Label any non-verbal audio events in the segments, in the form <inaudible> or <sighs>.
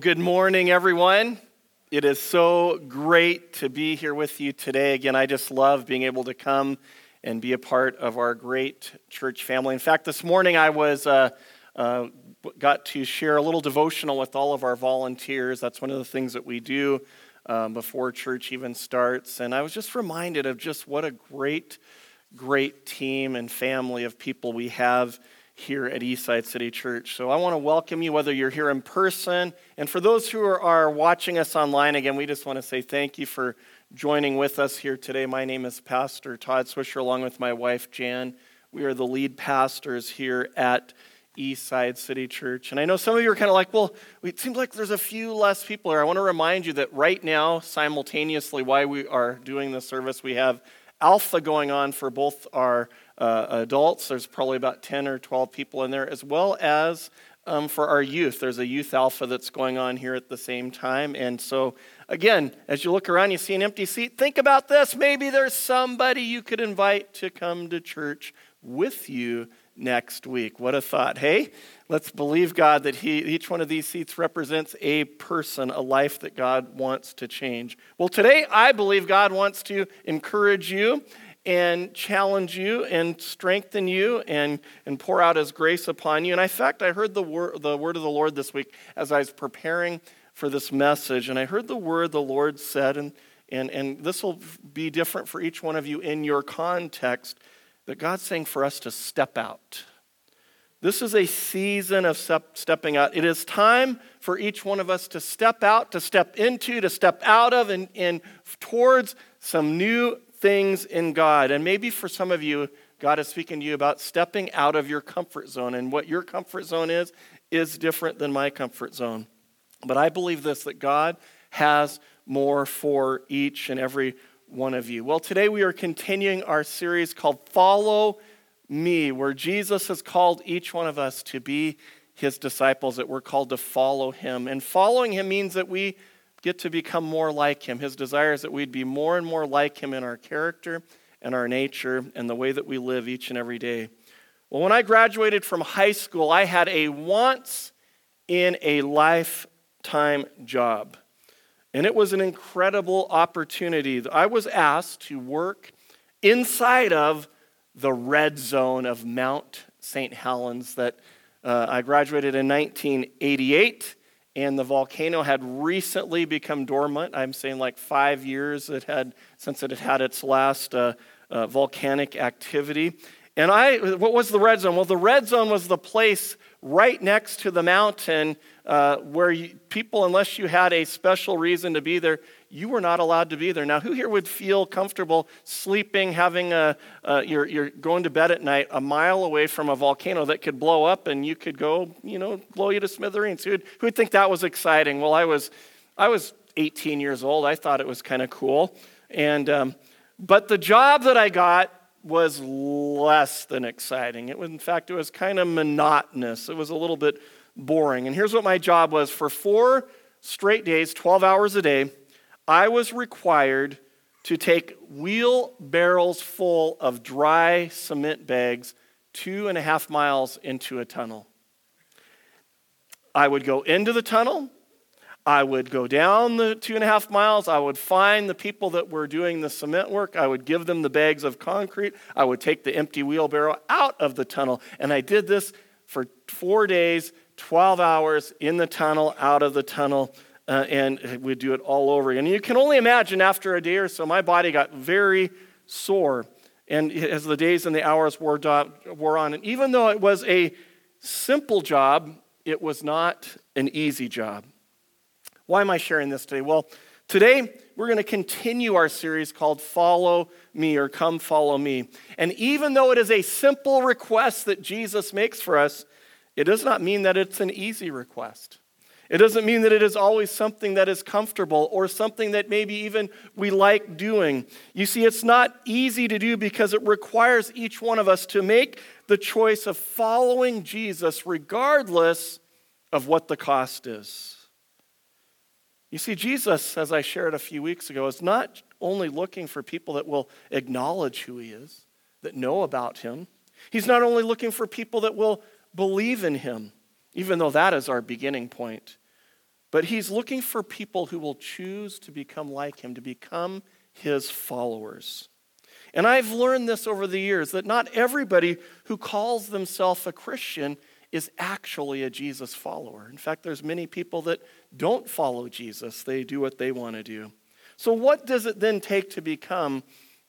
Good morning, everyone. It is so great to be here with you today. Again, I just love being able to come and be a part of our great church family. In fact, this morning I was uh, uh, got to share a little devotional with all of our volunteers. That's one of the things that we do um, before church even starts, and I was just reminded of just what a great, great team and family of people we have here at Eastside City Church. So I want to welcome you, whether you're here in person, and for those who are, watching us online, again, we just want to say thank you for joining with us here today. My name is Pastor Todd Swisher, along with my wife, Jan. We are the lead pastors here at Eastside City Church. And I know some of you are kind of like, well, it seems like there's a few less people here. I want to remind you that right now, simultaneously, while we are doing the service, we have Alpha going on for both our uh, adults. There's probably about 10 or 12 people in there, as well as um, for our youth. There's a youth alpha that's going on here at the same time. And so, again, as you look around, you see an empty seat. Think about this. Maybe there's somebody you could invite to come to church with you next week. What a thought. Hey, let's believe God that he, each one of these seats represents a person, a life that God wants to change. Well, today I believe God wants to encourage you and challenge you and strengthen you and, and pour out his grace upon you. And in fact, I heard the, wor- the word of the Lord this week as I was preparing for this message, and I heard the word the Lord said, and, and, and this will be different for each one of you in your context, that God's saying for us to step out. This is a season of step, stepping out. It is time for each one of us to step out, to step into, to step out of, and, and towards some new things in God. And maybe for some of you, God is speaking to you about stepping out of your comfort zone. And what your comfort zone is, is different than my comfort zone. But I believe this that God has more for each and every one of you. Well, today we are continuing our series called Follow Me, where Jesus has called each one of us to be his disciples, that we're called to follow him. And following him means that we get to become more like him. His desire is that we'd be more and more like him in our character and our nature and the way that we live each and every day. Well, when I graduated from high school, I had a once in a lifetime job. And it was an incredible opportunity. I was asked to work inside of the red zone of Mount St. Helens that uh, I graduated in 1988 and the volcano had recently become dormant. I'm saying like five years it had since it had had its last uh, uh, volcanic activity. And I, what was the red zone? Well, the red zone was the place right next to the mountain uh, where you, people, unless you had a special reason to be there, you were not allowed to be there. Now, who here would feel comfortable sleeping, having a, uh, you're, you're going to bed at night a mile away from a volcano that could blow up and you could go, you know, blow you to smithereens? Who would, who would think that was exciting? Well, I was, I was 18 years old. I thought it was kind of cool. And, um, but the job that I got was less than exciting. It was, in fact, it was kind of monotonous. It was a little bit boring. And here's what my job was for four straight days, 12 hours a day, I was required to take wheelbarrows full of dry cement bags two and a half miles into a tunnel. I would go into the tunnel. I would go down the two and a half miles. I would find the people that were doing the cement work. I would give them the bags of concrete. I would take the empty wheelbarrow out of the tunnel. And I did this for four days, 12 hours in the tunnel, out of the tunnel uh, and we'd do it all over again. And you can only imagine after a day or so, my body got very sore. And as the days and the hours wore, wore on, and even though it was a simple job, it was not an easy job. Why am I sharing this today? Well, today we're going to continue our series called Follow Me or Come Follow Me. And even though it is a simple request that Jesus makes for us, it does not mean that it's an easy request. It doesn't mean that it is always something that is comfortable or something that maybe even we like doing. You see, it's not easy to do because it requires each one of us to make the choice of following Jesus regardless of what the cost is. You see, Jesus, as I shared a few weeks ago, is not only looking for people that will acknowledge who he is, that know about him. He's not only looking for people that will believe in him, even though that is our beginning point. But he's looking for people who will choose to become like him, to become his followers. And I've learned this over the years that not everybody who calls themselves a Christian is actually a Jesus follower. In fact, there's many people that don't follow Jesus. They do what they want to do. So what does it then take to become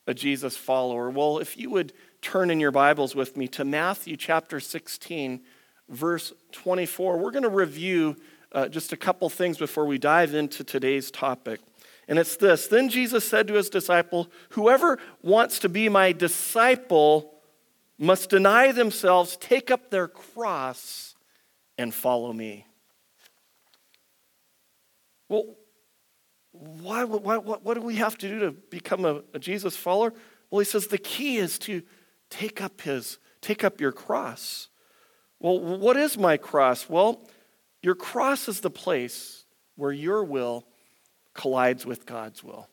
a Jesus follower? Well, if you would turn in your Bibles with me to Matthew chapter 16, verse 24, we're going to review uh, just a couple things before we dive into today's topic. And it's this Then Jesus said to his disciple, Whoever wants to be my disciple must deny themselves, take up their cross, and follow me. Well, why, why, what, what do we have to do to become a, a Jesus follower? Well, he says the key is to take up his, take up your cross. Well, what is my cross? Well, your cross is the place where your will collides with God's will.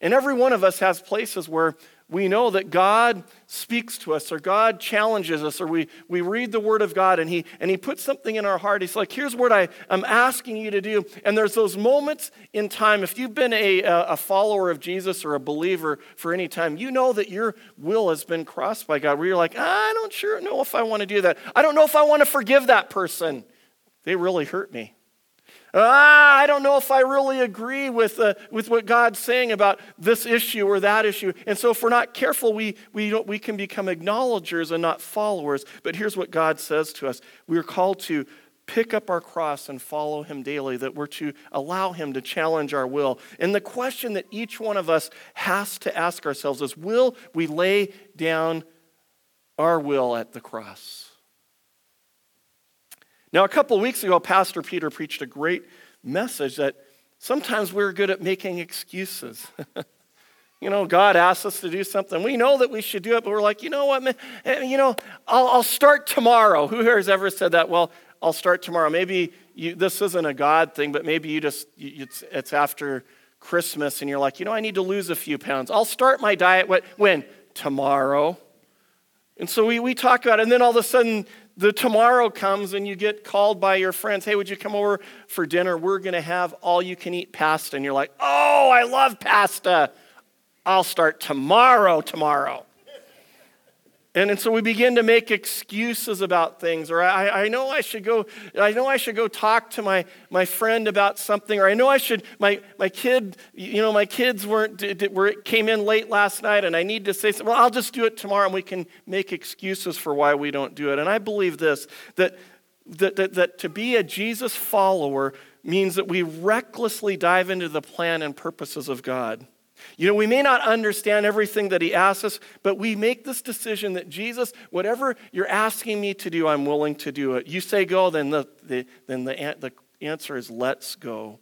And every one of us has places where we know that God speaks to us or God challenges us or we, we read the Word of God and he, and he puts something in our heart. He's like, here's what I, I'm asking you to do. And there's those moments in time, if you've been a, a follower of Jesus or a believer for any time, you know that your will has been crossed by God where you're like, I don't sure know if I want to do that. I don't know if I want to forgive that person. They really hurt me. Ah, I don't know if I really agree with, uh, with what God's saying about this issue or that issue. And so, if we're not careful, we, we, don't, we can become acknowledgers and not followers. But here's what God says to us we are called to pick up our cross and follow Him daily, that we're to allow Him to challenge our will. And the question that each one of us has to ask ourselves is will we lay down our will at the cross? Now, a couple weeks ago, Pastor Peter preached a great message that sometimes we're good at making excuses. <laughs> you know, God asks us to do something. We know that we should do it, but we're like, you know what, man, eh, you know, I'll, I'll start tomorrow. Who here has ever said that? Well, I'll start tomorrow. Maybe you, this isn't a God thing, but maybe you just, it's, it's after Christmas and you're like, you know, I need to lose a few pounds. I'll start my diet when? Tomorrow. And so we, we talk about it, and then all of a sudden the tomorrow comes and you get called by your friends, hey, would you come over for dinner? We're going to have all you can eat pasta. And you're like, oh, I love pasta. I'll start tomorrow, tomorrow. And, and so we begin to make excuses about things, or I, I know I should go, I know I should go talk to my, my friend about something, or I know I should, my, my kid, you know, my kids weren't, did, were, came in late last night and I need to say something. Well, I'll just do it tomorrow and we can make excuses for why we don't do it. And I believe this, that, that, that, that to be a Jesus follower means that we recklessly dive into the plan and purposes of God. You know, we may not understand everything that he asks us, but we make this decision that Jesus, whatever you're asking me to do, I'm willing to do it. You say go, then the, the, then the, the answer is let's go.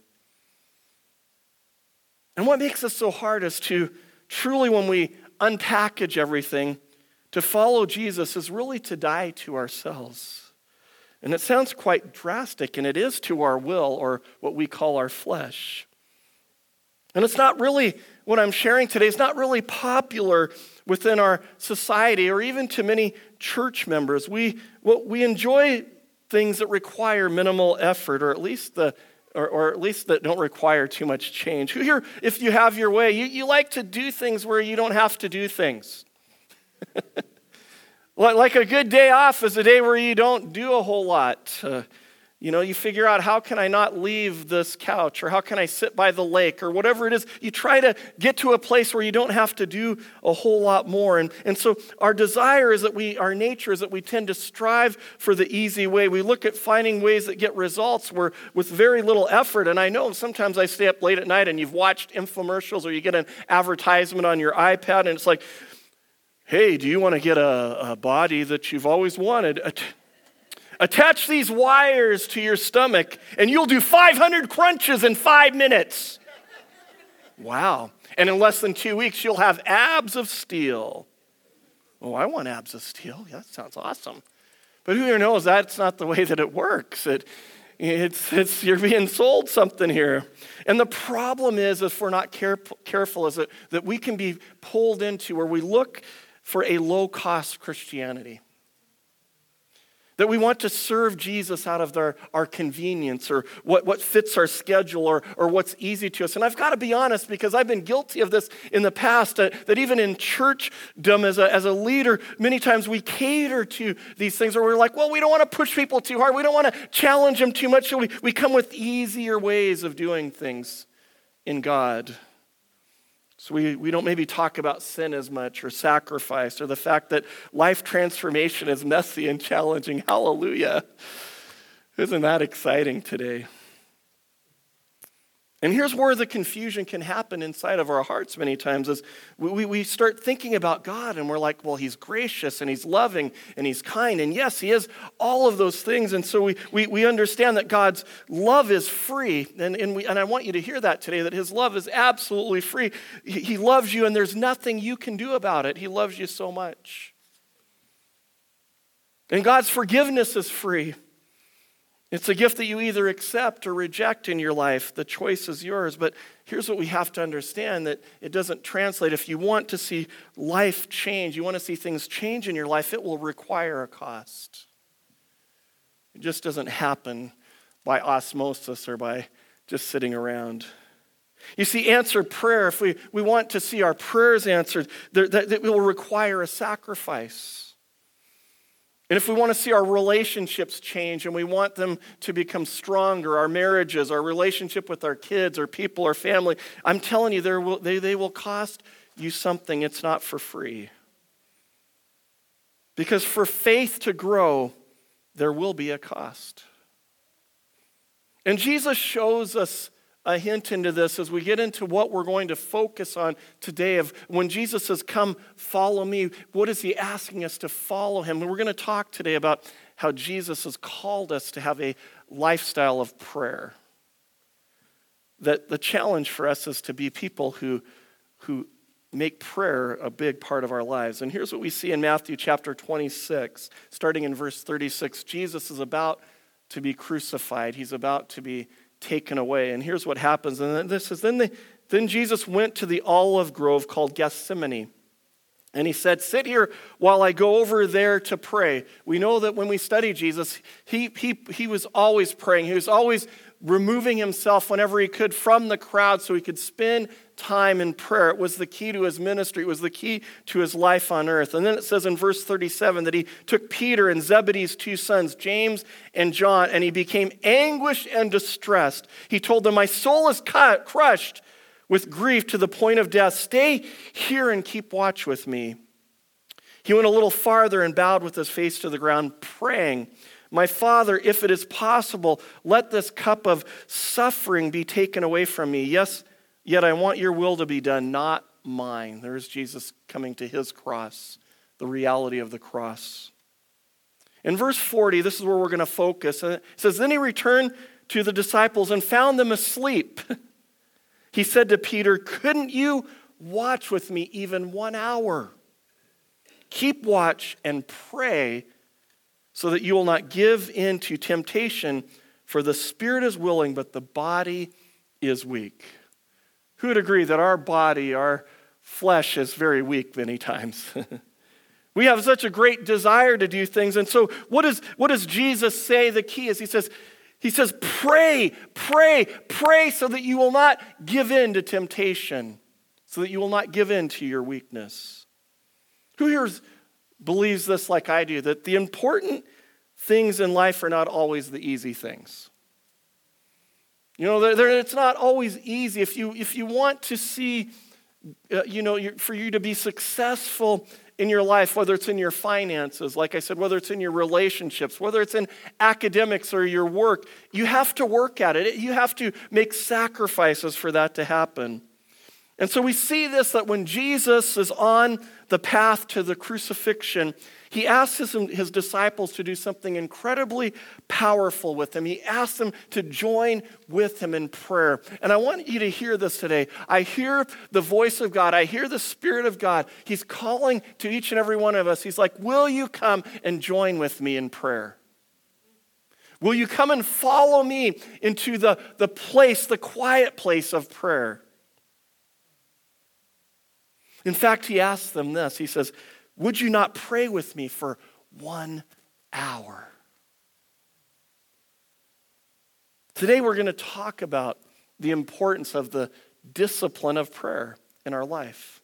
And what makes us so hard is to truly, when we unpackage everything, to follow Jesus is really to die to ourselves. And it sounds quite drastic, and it is to our will or what we call our flesh. And it's not really what I'm sharing today is not really popular within our society or even to many church members. We, well, we enjoy things that require minimal effort or at least the or, or, at least that don't require too much change. Who here, if you have your way, you, you like to do things where you don't have to do things. <laughs> like a good day off is a day where you don't do a whole lot. Uh, you know, you figure out how can I not leave this couch or how can I sit by the lake or whatever it is. You try to get to a place where you don't have to do a whole lot more. And, and so our desire is that we, our nature is that we tend to strive for the easy way. We look at finding ways that get results where, with very little effort. And I know sometimes I stay up late at night and you've watched infomercials or you get an advertisement on your iPad and it's like, hey, do you want to get a, a body that you've always wanted? Attach these wires to your stomach, and you'll do 500 crunches in five minutes. Wow. And in less than two weeks, you'll have abs of steel. Oh, I want abs of steel. Yeah, that sounds awesome. But who here knows that's not the way that it works? It, it's, it's, you're being sold something here. And the problem is, if we're not care, careful, is that, that we can be pulled into where we look for a low cost Christianity. That we want to serve Jesus out of our, our convenience or what, what fits our schedule or, or what's easy to us. And I've got to be honest because I've been guilty of this in the past, uh, that even in churchdom as a, as a leader, many times we cater to these things where we're like, well, we don't want to push people too hard. We don't want to challenge them too much. So we, we come with easier ways of doing things in God. So we, we don't maybe talk about sin as much or sacrifice or the fact that life transformation is messy and challenging. Hallelujah. Isn't that exciting today? And here's where the confusion can happen inside of our hearts many times is we, we start thinking about God and we're like, well, he's gracious and he's loving and he's kind. And yes, he is all of those things. And so we, we, we understand that God's love is free. And, and, we, and I want you to hear that today, that his love is absolutely free. He, he loves you and there's nothing you can do about it. He loves you so much. And God's forgiveness is free. It's a gift that you either accept or reject in your life. The choice is yours. But here's what we have to understand that it doesn't translate. If you want to see life change, you want to see things change in your life, it will require a cost. It just doesn't happen by osmosis or by just sitting around. You see, answered prayer, if we, we want to see our prayers answered, that, that it will require a sacrifice. And if we want to see our relationships change and we want them to become stronger, our marriages, our relationship with our kids, our people, our family, I'm telling you, will, they, they will cost you something. It's not for free. Because for faith to grow, there will be a cost. And Jesus shows us a hint into this as we get into what we're going to focus on today of when Jesus says, Come, follow me. What is he asking us to follow him? And we're going to talk today about how Jesus has called us to have a lifestyle of prayer. That the challenge for us is to be people who, who make prayer a big part of our lives. And here's what we see in Matthew chapter 26, starting in verse 36. Jesus is about to be crucified, he's about to be taken away. And here's what happens. And this is then, they, then Jesus went to the olive grove called Gethsemane. And he said, Sit here while I go over there to pray. We know that when we study Jesus, he, he, he was always praying. He was always removing himself whenever he could from the crowd so he could spend time in prayer. It was the key to his ministry, it was the key to his life on earth. And then it says in verse 37 that he took Peter and Zebedee's two sons, James and John, and he became anguished and distressed. He told them, My soul is cut, crushed with grief to the point of death. Stay here and keep watch with me. He went a little farther and bowed with his face to the ground, praying. My Father, if it is possible, let this cup of suffering be taken away from me. Yes, yet I want your will to be done, not mine. There's Jesus coming to his cross, the reality of the cross. In verse 40, this is where we're going to focus. Uh, it says, Then he returned to the disciples and found them asleep. <laughs> he said to Peter, Couldn't you watch with me even one hour? Keep watch and pray so that you will not give in to temptation, for the spirit is willing, but the body is weak. Who would agree that our body, our flesh, is very weak many times? <laughs> we have such a great desire to do things. And so, what, is, what does Jesus say the key is? He says, he says, pray, pray, pray so that you will not give in to temptation, so that you will not give in to your weakness. Who here believes this like I do that the important things in life are not always the easy things. You know, they're, they're, it's not always easy. If you, if you want to see, uh, you know, for you to be successful in your life, whether it's in your finances, like I said, whether it's in your relationships, whether it's in academics or your work, you have to work at it. You have to make sacrifices for that to happen. And so we see this that when Jesus is on the path to the crucifixion, he asks his, his disciples to do something incredibly powerful with him. He asks them to join with him in prayer. And I want you to hear this today. I hear the voice of God, I hear the Spirit of God. He's calling to each and every one of us. He's like, Will you come and join with me in prayer? Will you come and follow me into the, the place, the quiet place of prayer? In fact, he asks them this He says, Would you not pray with me for one hour? Today, we're going to talk about the importance of the discipline of prayer in our life.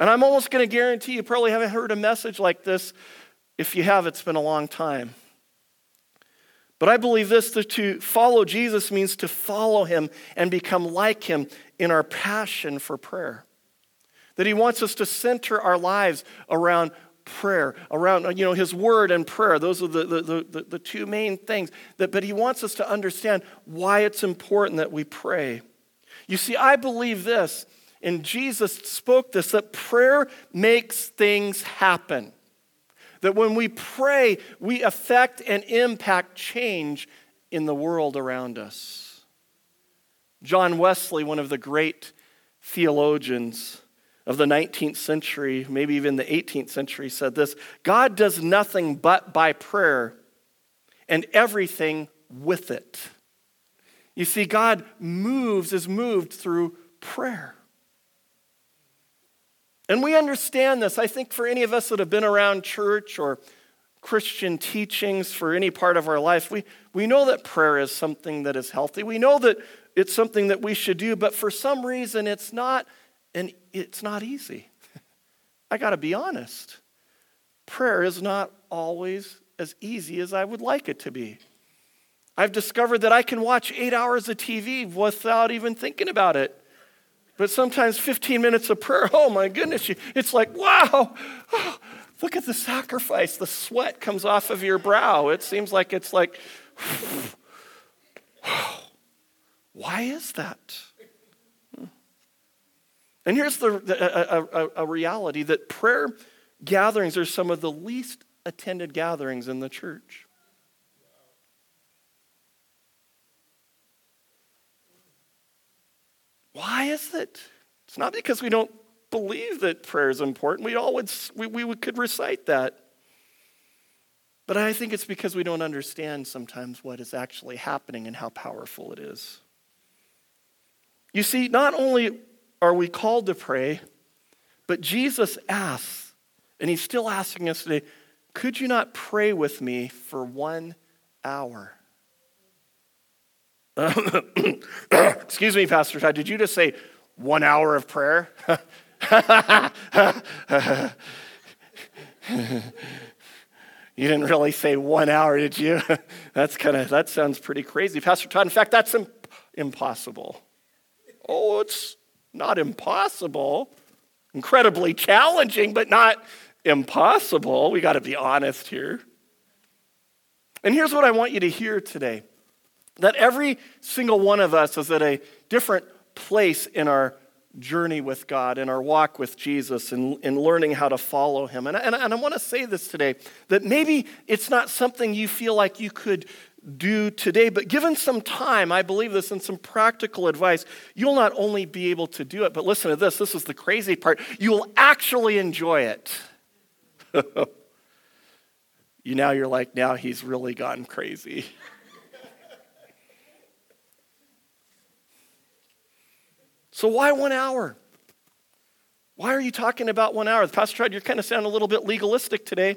And I'm almost going to guarantee you probably haven't heard a message like this. If you have, it's been a long time. But I believe this that to follow Jesus means to follow him and become like him in our passion for prayer. That he wants us to center our lives around prayer, around you know his word and prayer. Those are the, the, the, the two main things. That, but he wants us to understand why it's important that we pray. You see, I believe this, and Jesus spoke this, that prayer makes things happen. That when we pray, we affect and impact change in the world around us. John Wesley, one of the great theologians of the 19th century, maybe even the 18th century, said this God does nothing but by prayer and everything with it. You see, God moves, is moved through prayer. And we understand this. I think for any of us that have been around church or Christian teachings for any part of our life, we, we know that prayer is something that is healthy. We know that it's something that we should do, but for some reason it's not, and it's not easy. I got to be honest. Prayer is not always as easy as I would like it to be. I've discovered that I can watch eight hours of TV without even thinking about it. But sometimes 15 minutes of prayer, <laughs> oh my goodness, it's like, wow, <gasps> oh, look at the sacrifice. The sweat comes off of your brow. It seems like it's like, <sighs> why is that? And here's the, a, a, a reality that prayer gatherings are some of the least attended gatherings in the church. Why is it? It's not because we don't believe that prayer is important. We all would, we, we could recite that. But I think it's because we don't understand sometimes what is actually happening and how powerful it is. You see, not only are we called to pray, but Jesus asks, and he's still asking us today, could you not pray with me for one hour? <coughs> Excuse me, Pastor Todd, did you just say one hour of prayer? <laughs> you didn't really say one hour, did you? <laughs> that's kind of, that sounds pretty crazy. Pastor Todd, in fact, that's imp- impossible. Oh, it's not impossible. Incredibly challenging, but not impossible. We got to be honest here. And here's what I want you to hear today that every single one of us is at a different place in our journey with God, in our walk with Jesus, and in, in learning how to follow Him. And, and, and I want to say this today that maybe it's not something you feel like you could do today, but given some time, I believe this, and some practical advice, you'll not only be able to do it, but listen to this this is the crazy part you will actually enjoy it. <laughs> you now you're like, now he's really gone crazy. <laughs> So, why one hour? Why are you talking about one hour? Pastor Todd, you're kind of sounding a little bit legalistic today.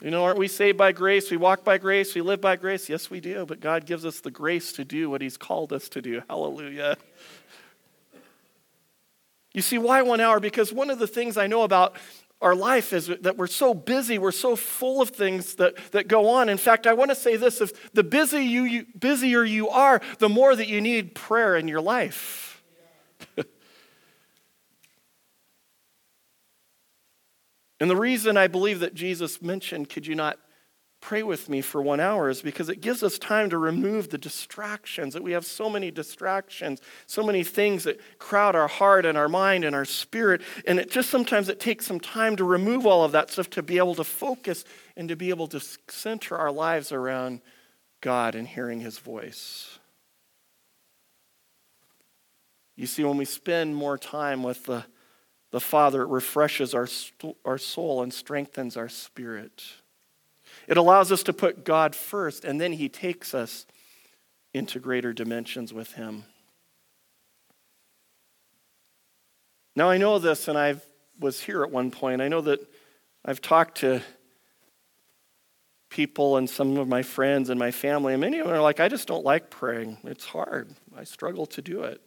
You know, aren't we saved by grace? We walk by grace. We live by grace. Yes, we do. But God gives us the grace to do what He's called us to do. Hallelujah. You see, why one hour? Because one of the things I know about our life is that we're so busy, we're so full of things that, that go on. In fact, I want to say this if the busy you, you, busier you are, the more that you need prayer in your life. And the reason I believe that Jesus mentioned, could you not pray with me for one hour, is because it gives us time to remove the distractions. That we have so many distractions, so many things that crowd our heart and our mind and our spirit. And it just sometimes it takes some time to remove all of that stuff to be able to focus and to be able to center our lives around God and hearing his voice. You see, when we spend more time with the, the Father, refreshes our, our soul and strengthens our spirit. It allows us to put God first, and then He takes us into greater dimensions with Him. Now, I know this, and I was here at one point. I know that I've talked to people and some of my friends and my family, and many of them are like, I just don't like praying. It's hard. I struggle to do it.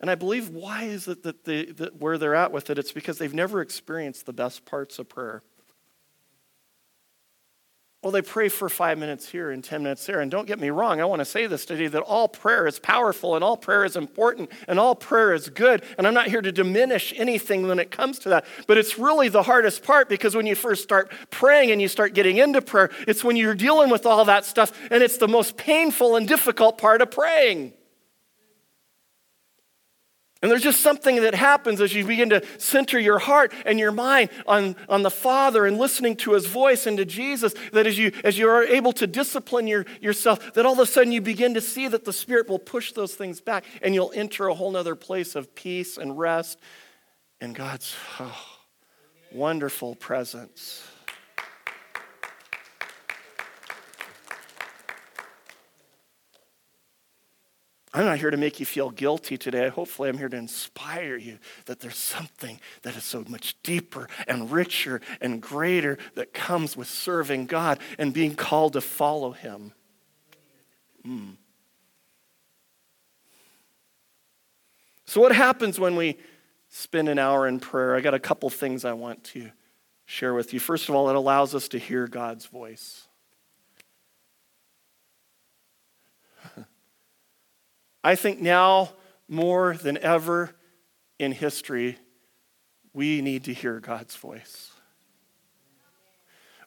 And I believe why is it that, they, that where they're at with it? It's because they've never experienced the best parts of prayer. Well, they pray for five minutes here and 10 minutes there. And don't get me wrong, I want to say this today that all prayer is powerful and all prayer is important and all prayer is good. And I'm not here to diminish anything when it comes to that. But it's really the hardest part because when you first start praying and you start getting into prayer, it's when you're dealing with all that stuff and it's the most painful and difficult part of praying. And there's just something that happens as you begin to center your heart and your mind on, on the Father and listening to His voice and to Jesus, that as you, as you are able to discipline your, yourself, that all of a sudden you begin to see that the Spirit will push those things back and you'll enter a whole other place of peace and rest and God's oh, wonderful presence. I'm not here to make you feel guilty today. Hopefully, I'm here to inspire you that there's something that is so much deeper and richer and greater that comes with serving God and being called to follow Him. Mm. So, what happens when we spend an hour in prayer? I got a couple things I want to share with you. First of all, it allows us to hear God's voice. I think now more than ever in history, we need to hear God's voice.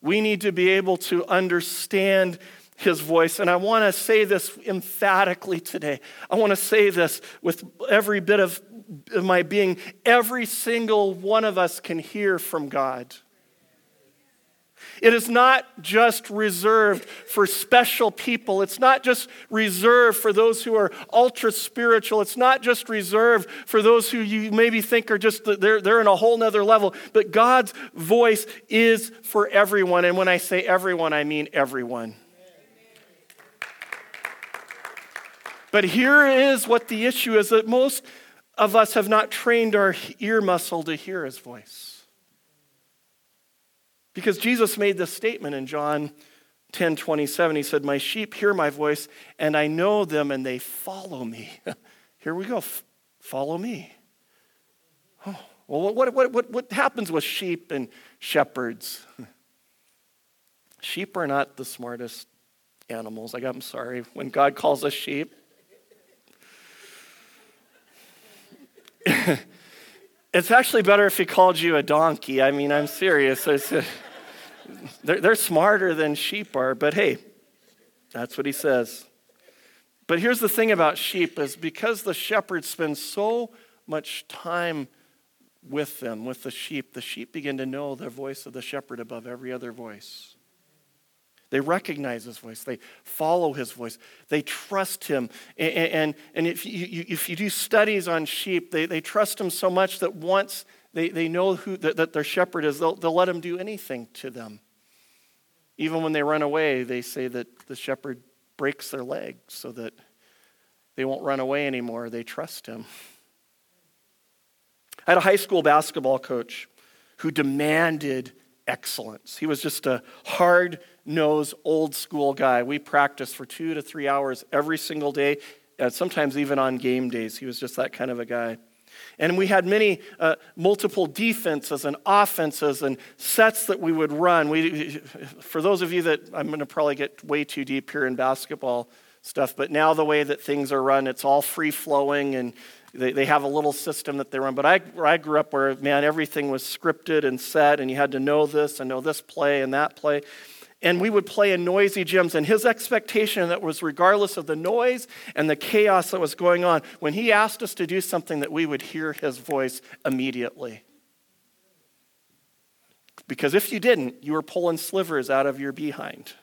We need to be able to understand his voice. And I want to say this emphatically today. I want to say this with every bit of my being. Every single one of us can hear from God. It is not just reserved for special people. It's not just reserved for those who are ultra spiritual. It's not just reserved for those who you maybe think are just, they're, they're in a whole nother level. But God's voice is for everyone. And when I say everyone, I mean everyone. But here is what the issue is that most of us have not trained our ear muscle to hear his voice. Because Jesus made this statement in John 10 27. He said, My sheep hear my voice, and I know them, and they follow me. <laughs> Here we go. Follow me. Oh, well, what, what, what, what happens with sheep and shepherds? <laughs> sheep are not the smartest animals. Like, I'm sorry. When God calls us sheep, <laughs> it's actually better if he called you a donkey. I mean, I'm serious. They're, they're smarter than sheep are, but hey, that's what he says. But here's the thing about sheep is because the shepherd spends so much time with them, with the sheep, the sheep begin to know the voice of the shepherd above every other voice. They recognize his voice. They follow his voice. They trust him. And, and, and if, you, if you do studies on sheep, they, they trust him so much that once they, they know who, that, that their shepherd is, they'll, they'll let him do anything to them. Even when they run away, they say that the shepherd breaks their leg so that they won't run away anymore. They trust him. I had a high school basketball coach who demanded excellence. He was just a hard nosed, old school guy. We practiced for two to three hours every single day, and sometimes even on game days. He was just that kind of a guy. And we had many uh, multiple defenses and offenses and sets that we would run. We, <laughs> for those of you that I'm going to probably get way too deep here in basketball stuff, but now the way that things are run, it's all free flowing and they, they have a little system that they run. But I, I grew up where, man, everything was scripted and set, and you had to know this and know this play and that play and we would play in noisy gyms. And his expectation that was regardless of the noise and the chaos that was going on, when he asked us to do something, that we would hear his voice immediately. Because if you didn't, you were pulling slivers out of your behind.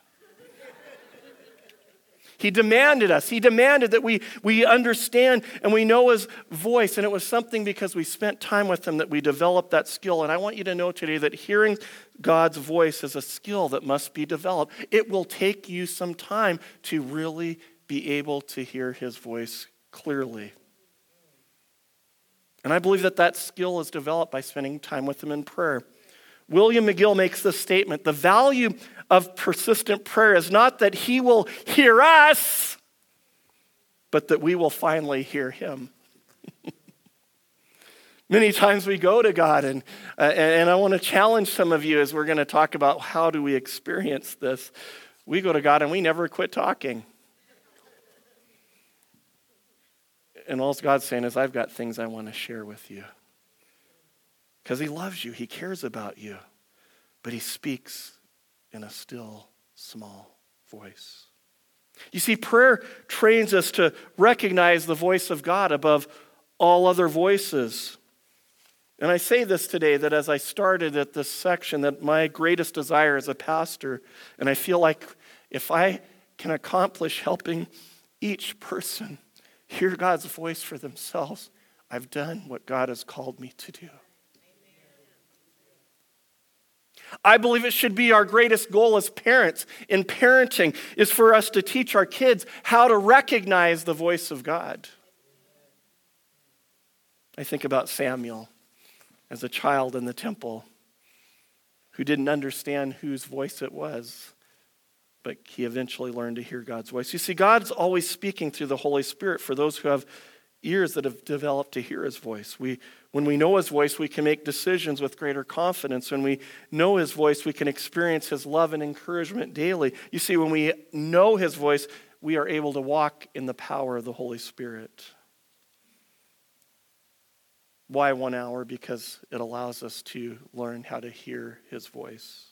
He demanded us. He demanded that we, we understand and we know his voice. And it was something because we spent time with him that we developed that skill. And I want you to know today that hearing God's voice is a skill that must be developed. It will take you some time to really be able to hear his voice clearly. And I believe that that skill is developed by spending time with him in prayer. William McGill makes this statement The value of persistent prayer is not that He will hear us, but that we will finally hear Him. <laughs> Many times we go to God, and, uh, and I want to challenge some of you as we're going to talk about how do we experience this. We go to God and we never quit talking. And all God's saying is, I've got things I want to share with you. Because He loves you, He cares about you, but He speaks in a still, small voice. You see, prayer trains us to recognize the voice of God above all other voices. And I say this today that as I started at this section, that my greatest desire as a pastor, and I feel like if I can accomplish helping each person hear God's voice for themselves, I've done what God has called me to do. I believe it should be our greatest goal as parents in parenting is for us to teach our kids how to recognize the voice of God. I think about Samuel as a child in the temple who didn't understand whose voice it was, but he eventually learned to hear God's voice. You see, God's always speaking through the Holy Spirit for those who have ears that have developed to hear his voice. We, when we know his voice, we can make decisions with greater confidence. When we know his voice, we can experience his love and encouragement daily. You see, when we know his voice, we are able to walk in the power of the Holy Spirit. Why one hour? Because it allows us to learn how to hear his voice.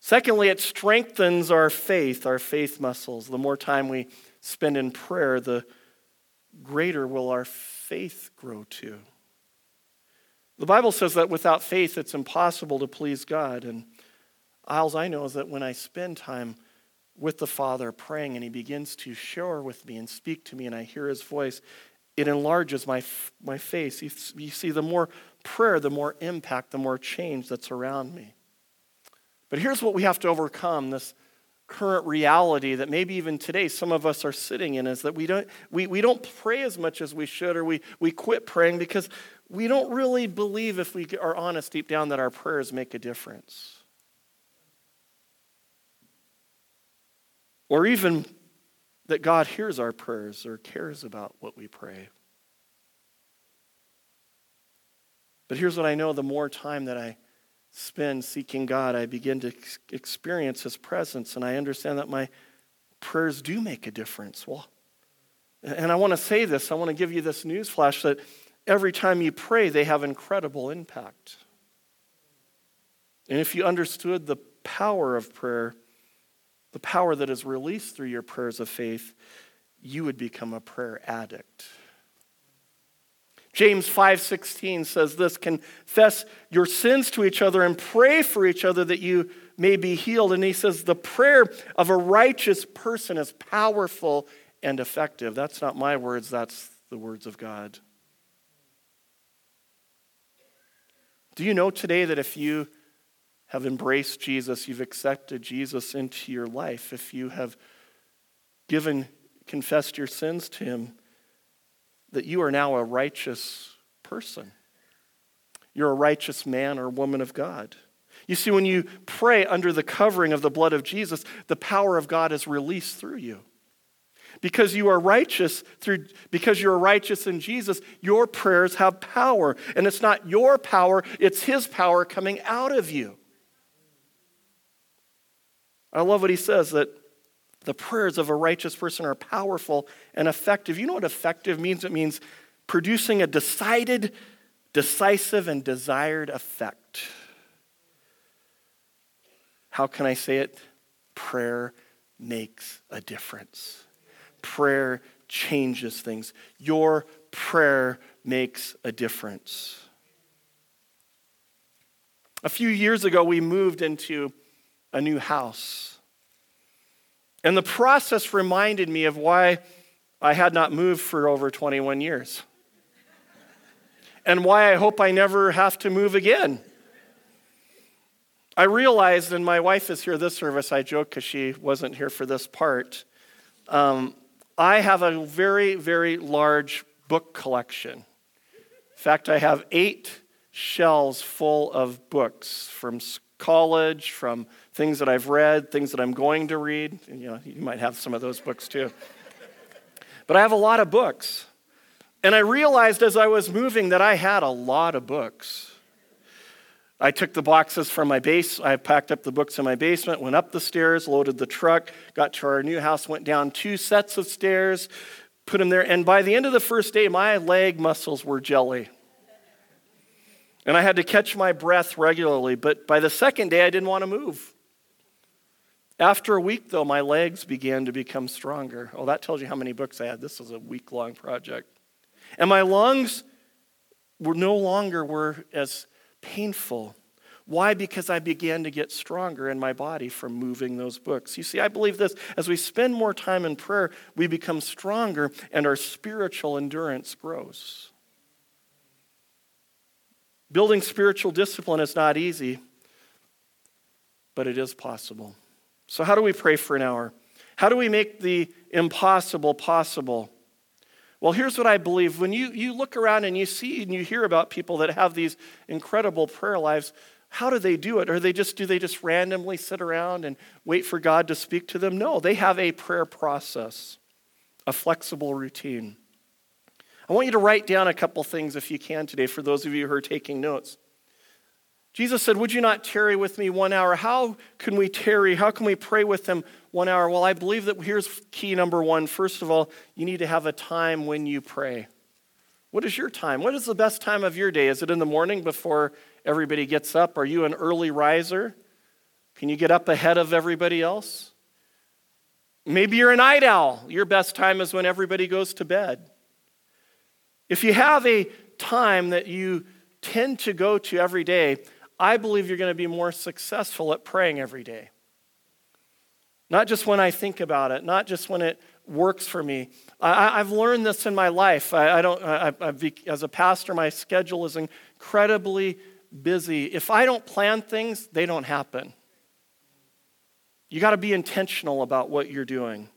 Secondly, it strengthens our faith, our faith muscles. The more time we spend in prayer, the greater will our faith grow to. The Bible says that without faith, it's impossible to please God. And all I know is that when I spend time with the Father praying and He begins to share with me and speak to me and I hear His voice, it enlarges my, my face. You, you see, the more prayer, the more impact, the more change that's around me. But here's what we have to overcome this current reality that maybe even today some of us are sitting in is that we don't, we, we don't pray as much as we should, or we, we quit praying because we don't really believe, if we are honest deep down, that our prayers make a difference. Or even that God hears our prayers or cares about what we pray. But here's what I know the more time that I spend seeking God, I begin to experience His presence, and I understand that my prayers do make a difference. Well, and I want to say this, I want to give you this news flash that every time you pray, they have incredible impact. And if you understood the power of prayer, the power that is released through your prayers of faith, you would become a prayer addict. James 5:16 says this, confess your sins to each other and pray for each other that you may be healed. And he says the prayer of a righteous person is powerful and effective. That's not my words, that's the words of God. Do you know today that if you have embraced Jesus, you've accepted Jesus into your life, if you have given, confessed your sins to him, that you are now a righteous person. You're a righteous man or woman of God. You see, when you pray under the covering of the blood of Jesus, the power of God is released through you. Because you are righteous through because you're righteous in Jesus, your prayers have power. And it's not your power, it's his power coming out of you. I love what he says that the prayers of a righteous person are powerful and effective. You know what effective means? It means producing a decided, decisive, and desired effect. How can I say it? Prayer makes a difference. Prayer changes things. Your prayer makes a difference. A few years ago, we moved into a new house. And the process reminded me of why I had not moved for over 21 years. And why I hope I never have to move again. I realized, and my wife is here this service, I joke because she wasn't here for this part. Um, I have a very, very large book collection. In fact, I have eight shelves full of books from college, from things that I've read, things that I'm going to read. You know, you might have some of those books too. but I have a lot of books. And I realized as I was moving that I had a lot of books. I took the boxes from my base. I packed up the books in my basement, went up the stairs, loaded the truck, got to our new house, went down two sets of stairs, put them there. And by the end of the first day, my leg muscles were jelly. And I had to catch my breath regularly. But by the second day, I didn't want to move. After a week, though, my legs began to become stronger. Oh, that tells you how many books I had. This was a week long project. And my lungs were no longer were as painful. Why? Because I began to get stronger in my body from moving those books. You see, I believe this as we spend more time in prayer, we become stronger and our spiritual endurance grows. Building spiritual discipline is not easy, but it is possible. So, how do we pray for an hour? How do we make the impossible possible? Well, here's what I believe. When you, you look around and you see and you hear about people that have these incredible prayer lives, how do they do it? Or they just do they just randomly sit around and wait for God to speak to them? No, they have a prayer process, a flexible routine. I want you to write down a couple things if you can today for those of you who are taking notes. Jesus said, Would you not tarry with me one hour? How can we tarry? How can we pray with him one hour? Well, I believe that here's key number one. First of all, you need to have a time when you pray. What is your time? What is the best time of your day? Is it in the morning before everybody gets up? Are you an early riser? Can you get up ahead of everybody else? Maybe you're a night owl. Your best time is when everybody goes to bed. If you have a time that you tend to go to every day, I believe you're going to be more successful at praying every day. Not just when I think about it, not just when it works for me. I, have learned this in my life. I, I don't, I, as a pastor, my schedule is incredibly busy. If I don't plan things, they don't happen. You got to be intentional about what you're doing.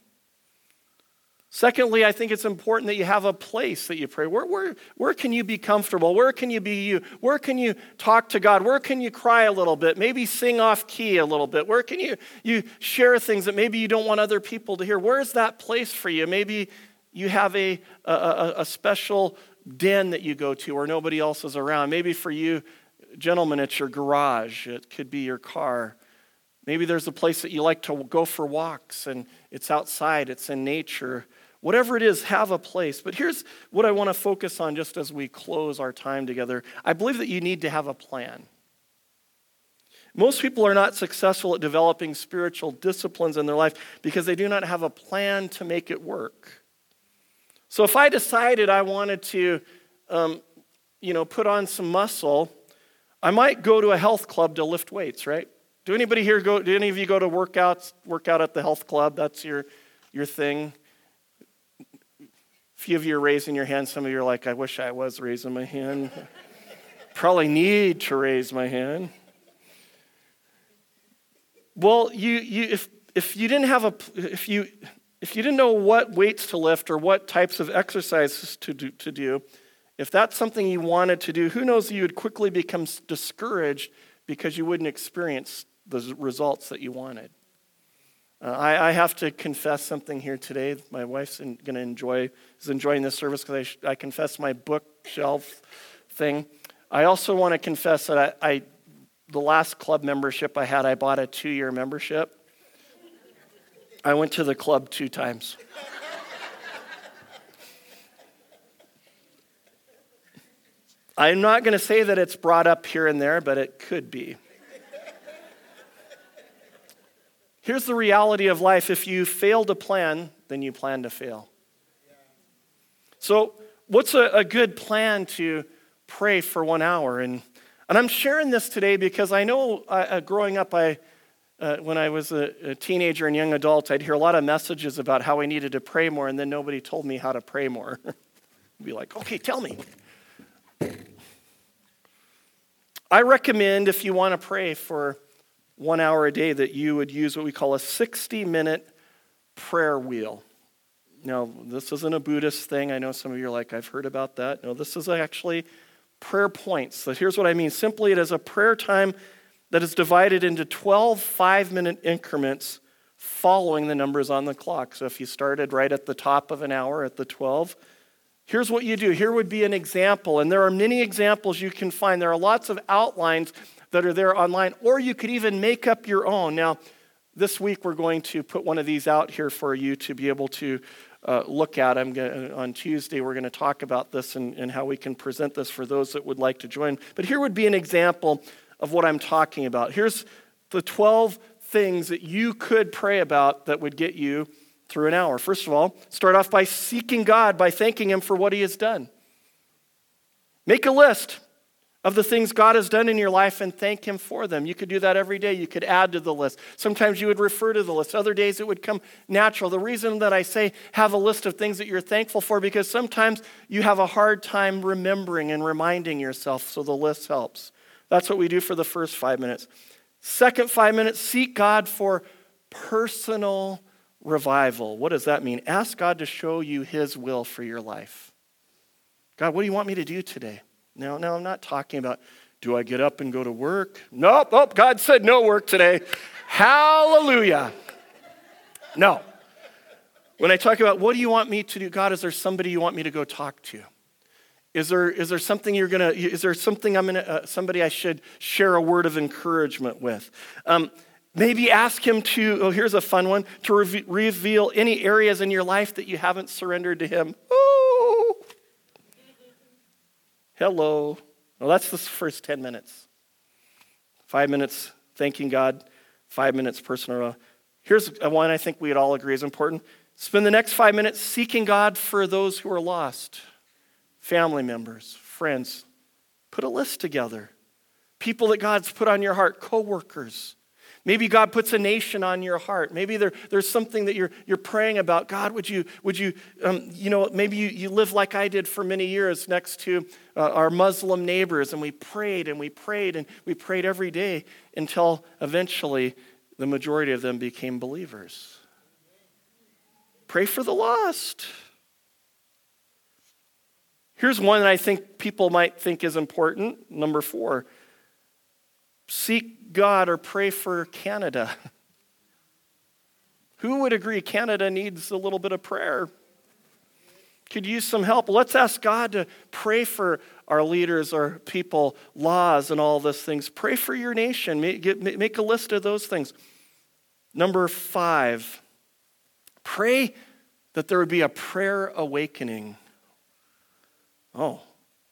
Secondly, I think it's important that you have a place that you pray. Where, where, where can you be comfortable? Where can you be you? Where can you talk to God? Where can you cry a little bit? Maybe sing off key a little bit. Where can you, you share things that maybe you don't want other people to hear? Where is that place for you? Maybe you have a, a, a special den that you go to where nobody else is around. Maybe for you, gentlemen, it's your garage, it could be your car. Maybe there's a place that you like to go for walks and it's outside, it's in nature. Whatever it is, have a place. But here's what I want to focus on just as we close our time together. I believe that you need to have a plan. Most people are not successful at developing spiritual disciplines in their life because they do not have a plan to make it work. So if I decided I wanted to, um, you know, put on some muscle, I might go to a health club to lift weights, right? Do anybody here go? Do any of you go to workouts? Work out at the health club? That's your your thing few of you are raising your hand. Some of you are like, I wish I was raising my hand. <laughs> Probably need to raise my hand. Well, you, you, if, if you didn't have a, if you, if you didn't know what weights to lift or what types of exercises to do, to do, if that's something you wanted to do, who knows you would quickly become discouraged because you wouldn't experience the results that you wanted. Uh, I, I, have to confess something here today. My wife's going to enjoy is enjoying this service because I, I confess my bookshelf thing. I also want to confess that I, I the last club membership I had, I bought a two year membership. I went to the club two times. I'm not going to say that it's brought up here and there, but it could be. Here's the reality of life if you fail to plan, then you plan to fail. So, what's a, a good plan to pray for one hour? And, and I'm sharing this today because I know uh, uh, growing up, I, uh, when I was a, a, teenager and young adult, I'd hear a lot of messages about how I needed to pray more, and then nobody told me how to pray more. <laughs> Be like, okay, tell me. I recommend if you want to pray for one hour a day that you would use what we call a 60 minute prayer wheel. Now, this isn't a Buddhist thing. I know some of you are like, I've heard about that. No, this is actually prayer points. So here's what I mean simply, it is a prayer time that is divided into 12 five minute increments following the numbers on the clock. So if you started right at the top of an hour at the 12, here's what you do. Here would be an example, and there are many examples you can find. There are lots of outlines that are there online, or you could even make up your own. Now, this week we're going to put one of these out here for you to be able to uh, look at. I'm gonna, on Tuesday we're going to talk about this and, and how we can present this for those that would like to join. But here would be an example of what I'm talking about. Here's the 12 things that you could pray about that would get you through an hour. First of all, start off by seeking God, by thanking Him for what He has done. Make a list of the things God has done in your life and thank Him for them. You could do that every day. You could add to the list. Sometimes you would refer to the list. Other days it would come natural. The reason that I say have a list of things that you're thankful for because sometimes you have a hard time remembering and reminding yourself, so the list helps. That's what we do for the first five minutes. Second five minutes, seek God for personal revival. What does that mean? Ask God to show you His will for your life. God, what do you want me to do today? No, no, I'm not talking about do I get up and go to work? Nope, oh, God said no work today. Hallelujah. No. When I talk about what do you want me to do, God, is there somebody you want me to go talk to? Is there, is there something you're gonna, is there something I'm gonna, uh, somebody I should share a word of encouragement with? Um, maybe ask him to, oh, here's a fun one, to re- reveal any areas in your life that you haven't surrendered to him. Ooh. Hello. Well, that's the first 10 minutes. Five minutes thanking God, five minutes personal. Here's one I think we'd all agree is important. Spend the next five minutes seeking God for those who are lost family members, friends. Put a list together. People that God's put on your heart, coworkers. Maybe God puts a nation on your heart. Maybe there, there's something that you're, you're praying about. God, would you, would you, um, you know, maybe you, you live like I did for many years next to uh, our Muslim neighbors, and we prayed and we prayed and we prayed every day until eventually the majority of them became believers. Pray for the lost. Here's one that I think people might think is important. Number four seek God or pray for Canada. <laughs> Who would agree Canada needs a little bit of prayer? Could use some help. Let's ask God to pray for our leaders, our people, laws, and all those things. Pray for your nation. Make, a list of those things. Number five, pray that there would be a prayer awakening. Oh,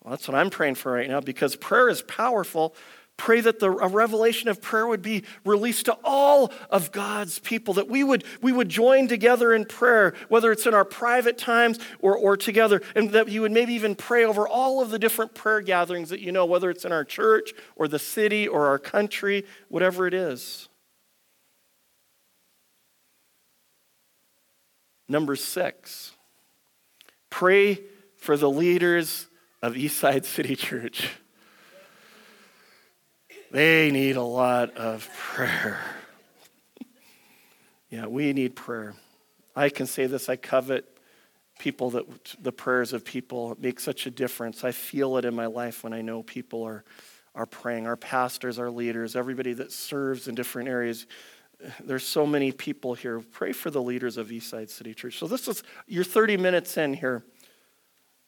well, that's what I'm praying for right now because prayer is powerful. Pray that the a revelation of prayer would be released to all of God's people, that we would, we would join together in prayer, whether it's in our private times or, or together, and that you would maybe even pray over all of the different prayer gatherings that you know, whether it's in our church or the city or our country, whatever it is. Number six, pray for the leaders of Eastside City Church. They need a lot of prayer. yeah, we need prayer. I can say this I covet people that the prayers of people make such a difference. I feel it in my life when I know people are, are praying. Our pastors, our leaders, everybody that serves in different areas. There's so many people here. Pray for the leaders of Eastside City Church. So this is you're 30 minutes in here.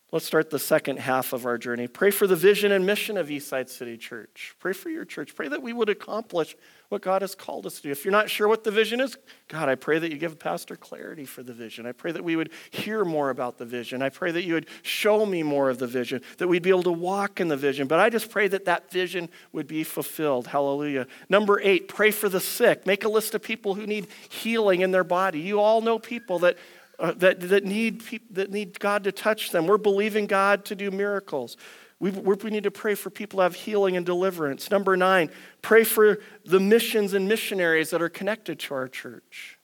Let's start the second half of our journey. Pray for the vision and mission of Eastside City Church. Pray for your church. Pray that we would accomplish what God has called us to do. If you're not sure what the vision is, God, I pray that you give Pastor clarity for the vision. I pray that we would hear more about the vision. I pray that you would show me more of the vision, that we'd be able to walk in the vision. But I just pray that that vision would be fulfilled. Hallelujah. Number eight, pray for the sick. Make a list of people who need healing in their body. You all know people that uh, that, that, need that need God to touch them. We're believing God to do miracles. We, we need to pray for people to have healing and deliverance. Number nine, pray for the missions and missionaries that are connected to our church.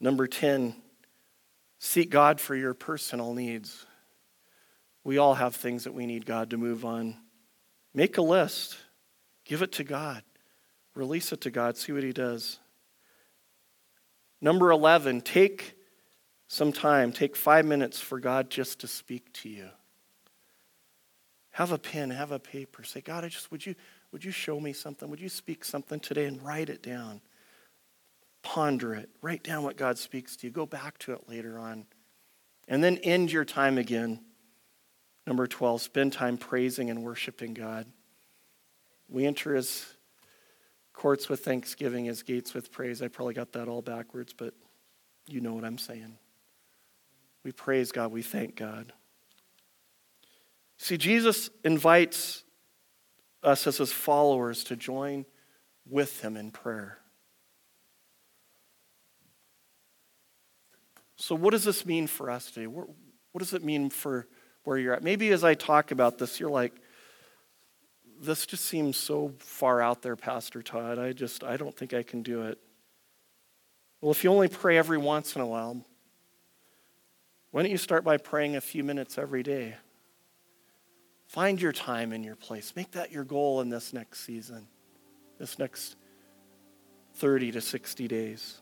Number 10, seek God for your personal needs. We all have things that we need God to move on. Make a list, give it to God. Release it to God, see what He does. Number 11, take some time. Take five minutes for God just to speak to you. Have a pen, have a paper. Say, God, I just would you would you show me something? Would you speak something today and write it down? Ponder it. Write down what God speaks to you. Go back to it later on. And then end your time again. Number 12, spend time praising and worshiping God. We enter his courts with thanksgiving, his gates with praise. I probably got that all backwards, but you know what I'm saying. We praise God, we thank God. See, Jesus invites us as his followers to join with him in prayer. So, what does this mean for us today? What does it mean for where you're at? Maybe as I talk about this, you're like, this just seems so far out there, Pastor Todd. I just, I don't think I can do it. Well, if you only pray every once in a while, why don't you start by praying a few minutes every day? Find your time and your place. Make that your goal in this next season, this next 30 to 60 days.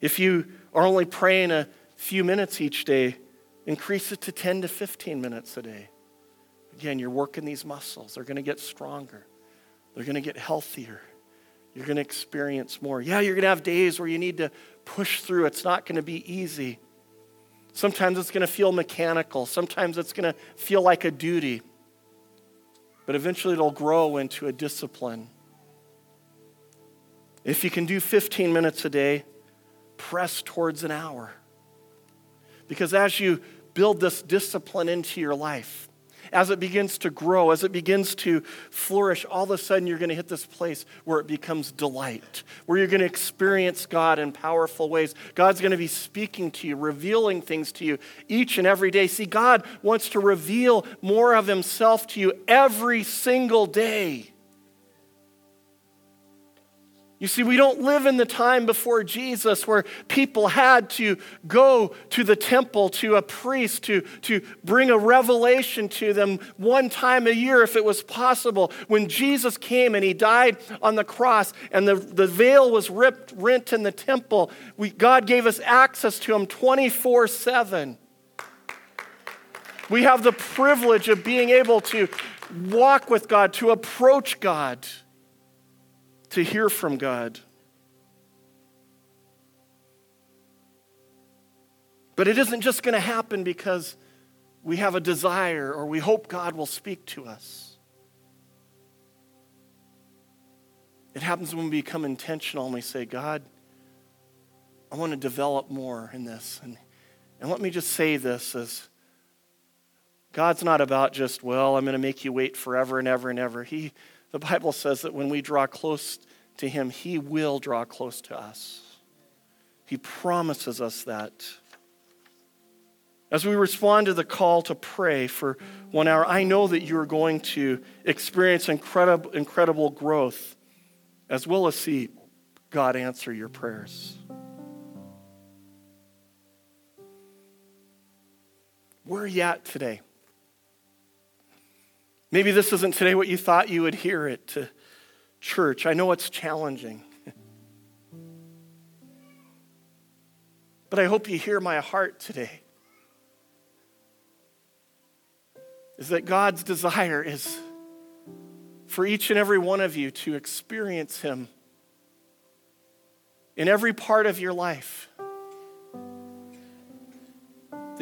If you are only praying a few minutes each day, increase it to 10 to 15 minutes a day. Again, you're working these muscles. They're going to get stronger, they're going to get healthier. You're going to experience more. Yeah, you're going to have days where you need to push through. It's not going to be easy. Sometimes it's going to feel mechanical. Sometimes it's going to feel like a duty. But eventually it'll grow into a discipline. If you can do 15 minutes a day, press towards an hour. Because as you build this discipline into your life, as it begins to grow, as it begins to flourish, all of a sudden you're going to hit this place where it becomes delight, where you're going to experience God in powerful ways. God's going to be speaking to you, revealing things to you each and every day. See, God wants to reveal more of Himself to you every single day. You see, we don't live in the time before Jesus where people had to go to the temple to a priest to, to bring a revelation to them one time a year if it was possible. When Jesus came and he died on the cross and the, the veil was ripped, rent in the temple, we, God gave us access to him 24 7. We have the privilege of being able to walk with God, to approach God to hear from God. But it isn't just going to happen because we have a desire or we hope God will speak to us. It happens when we become intentional and we say, God, I want to develop more in this. And, and let me just say this as God's not about just, well, I'm going to make you wait forever and ever and ever. He, the Bible says that when we draw close to Him, He will draw close to us. He promises us that. As we respond to the call to pray for one hour, I know that you're going to experience incredible, incredible growth as well as see God answer your prayers. Where are you at today? Maybe this isn't today what you thought you would hear it to church. I know it's challenging. <laughs> but I hope you hear my heart today. Is that God's desire is for each and every one of you to experience Him in every part of your life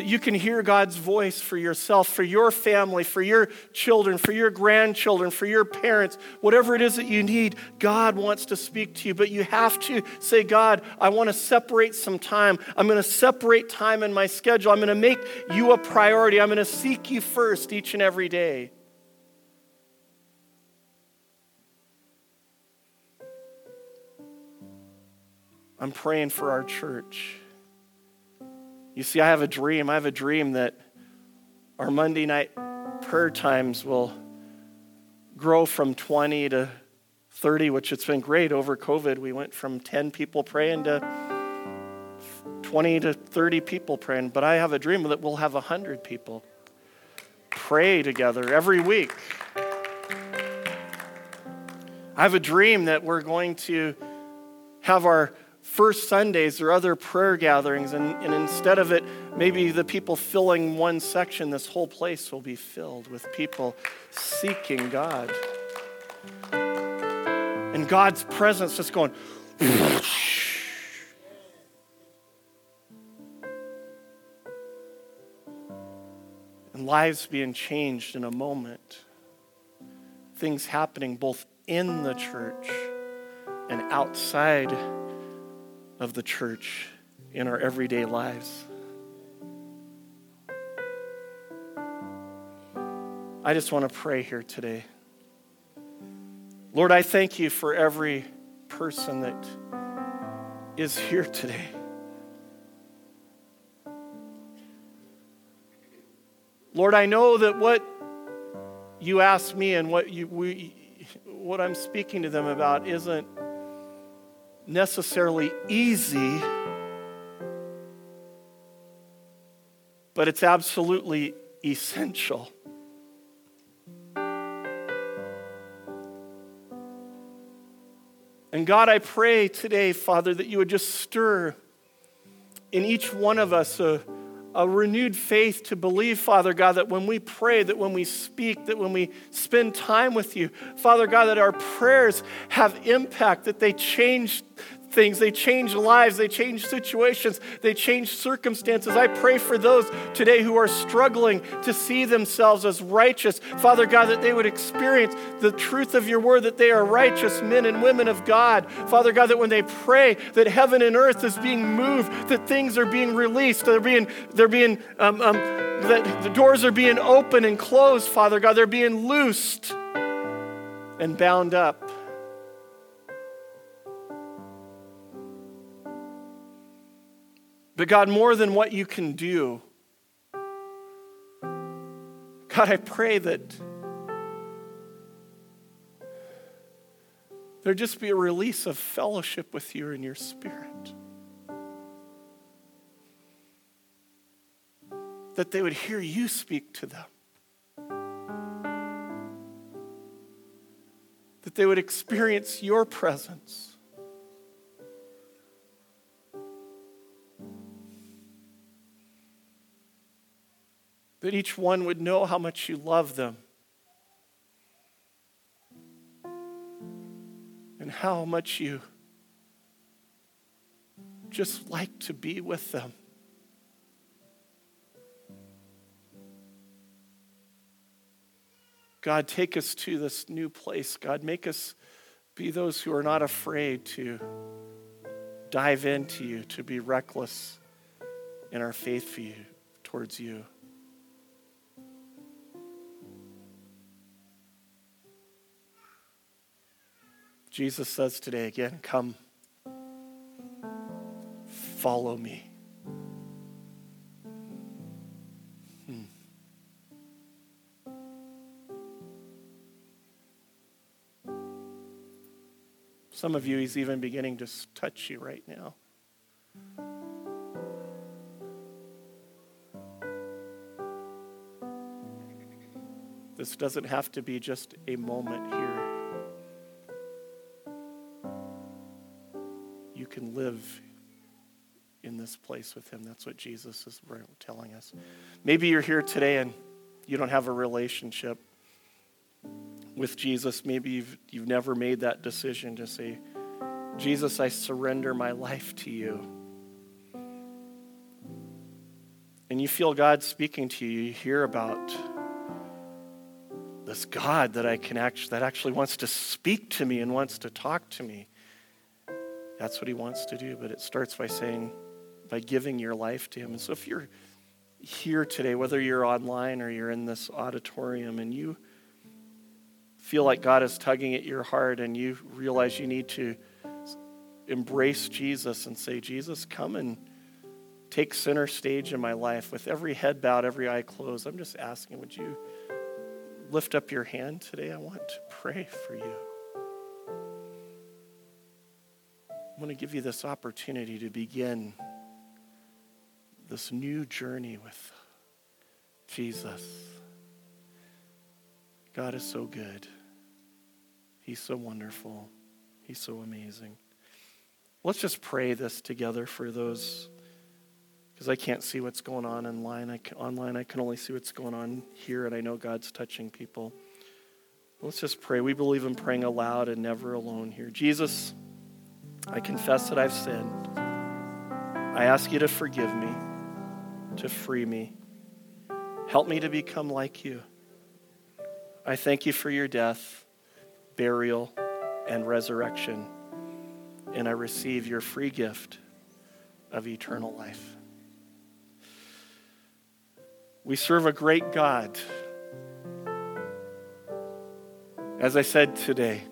that you can hear God's voice for yourself, for your family, for your children, for your grandchildren, for your parents, whatever it is that you need, God wants to speak to you. But you have to say, God, I want to separate some time. I'm going to separate time in my schedule. I'm going to make you a priority. I'm going to seek you first each and every day. I'm praying for our church. You see, I have a dream. I have a dream that our Monday night prayer times will grow from 20 to 30, which it's been great over COVID. We went from 10 people praying to 20 to 30 people praying. But I have a dream that we'll have 100 people pray together every week. I have a dream that we're going to have our first Sundays or other prayer gatherings, and, and instead of it, maybe the people filling one section, this whole place will be filled with people seeking God. And God's presence just going, <sniffs> and lives being changed in a moment. Things happening both in the church and outside of the church in our everyday lives. I just want to pray here today. Lord, I thank you for every person that is here today. Lord, I know that what you ask me and what you we, what I'm speaking to them about isn't necessarily easy, but it's absolutely essential. And God, I pray today, Father, that you would just stir in each one of us a, a renewed faith to believe, Father God, that when we pray, that when we speak, that when we spend time with you, Father God, that our prayers have impact, that they change things. They change lives, they change situations, they change circumstances. I pray for those today who are struggling to see themselves as righteous. Father God, that they would experience the truth of your word, that they are righteous men and women of God. Father God, that when they pray, that heaven and earth is being moved, that things are being released, they're being, they're being, um, um, that the doors are being opened and closed, Father God, they're being loosed and bound up. But God, more than what you can do, God, I pray that there just be a release of fellowship with you in your spirit. That they would hear you speak to them. That they would experience your presence. That each one would know how much you love them and how much you just like to be with them. God, take us to this new place. God, make us be those who are not afraid to dive into you, to be reckless in our faith for you, towards you. Jesus says today again, Come, follow me. Hmm. Some of you, he's even beginning to touch you right now. This doesn't have to be just a moment here. Place with Him. That's what Jesus is telling us. Maybe you're here today and you don't have a relationship with Jesus. Maybe you've, you've never made that decision to say, Jesus, I surrender my life to you. And you feel God speaking to you. You hear about this God that I can actually that actually wants to speak to me and wants to talk to me. That's what he wants to do, but it starts by saying, by giving your life to him. And so if you're here today, whether you're online or you're in this auditorium, and you feel like God is tugging at your heart and you realize you need to embrace Jesus and say, Jesus, come and take center stage in my life with every head bowed, every eye closed. I'm just asking, would you lift up your hand today? I want to pray for you. I want to give you this opportunity to begin this new journey with Jesus. God is so good. He's so wonderful. He's so amazing. Let's just pray this together for those, because I can't see what's going on online. I can, online, I can only see what's going on here, and I know God's touching people. Let's just pray. We believe in praying aloud and never alone here. Jesus, I confess that I've sinned. I ask you to forgive me, to free me. Help me to become like you. I thank you for your death, burial, and resurrection, and I receive your free gift of eternal life. We serve a great God. As I said today,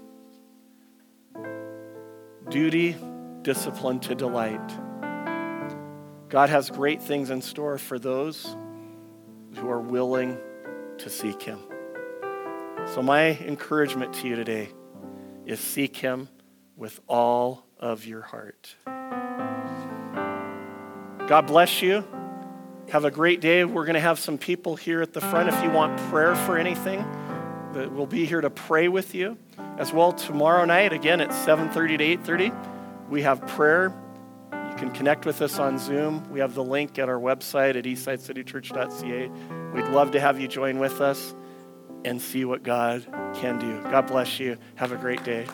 duty, discipline to delight. God has great things in store for those who are willing to seek Him. So, my encouragement to you today is seek Him with all of your heart. God bless you. Have a great day. We're going to have some people here at the front if you want prayer for anything that we'll be here to pray with you. As well, tomorrow night, again at 7.30 to 8.30, we have prayer. Can connect with us on Zoom. We have the link at our website at eastsidecitychurch.ca. We'd love to have you join with us and see what God can do. God bless you. Have a great day.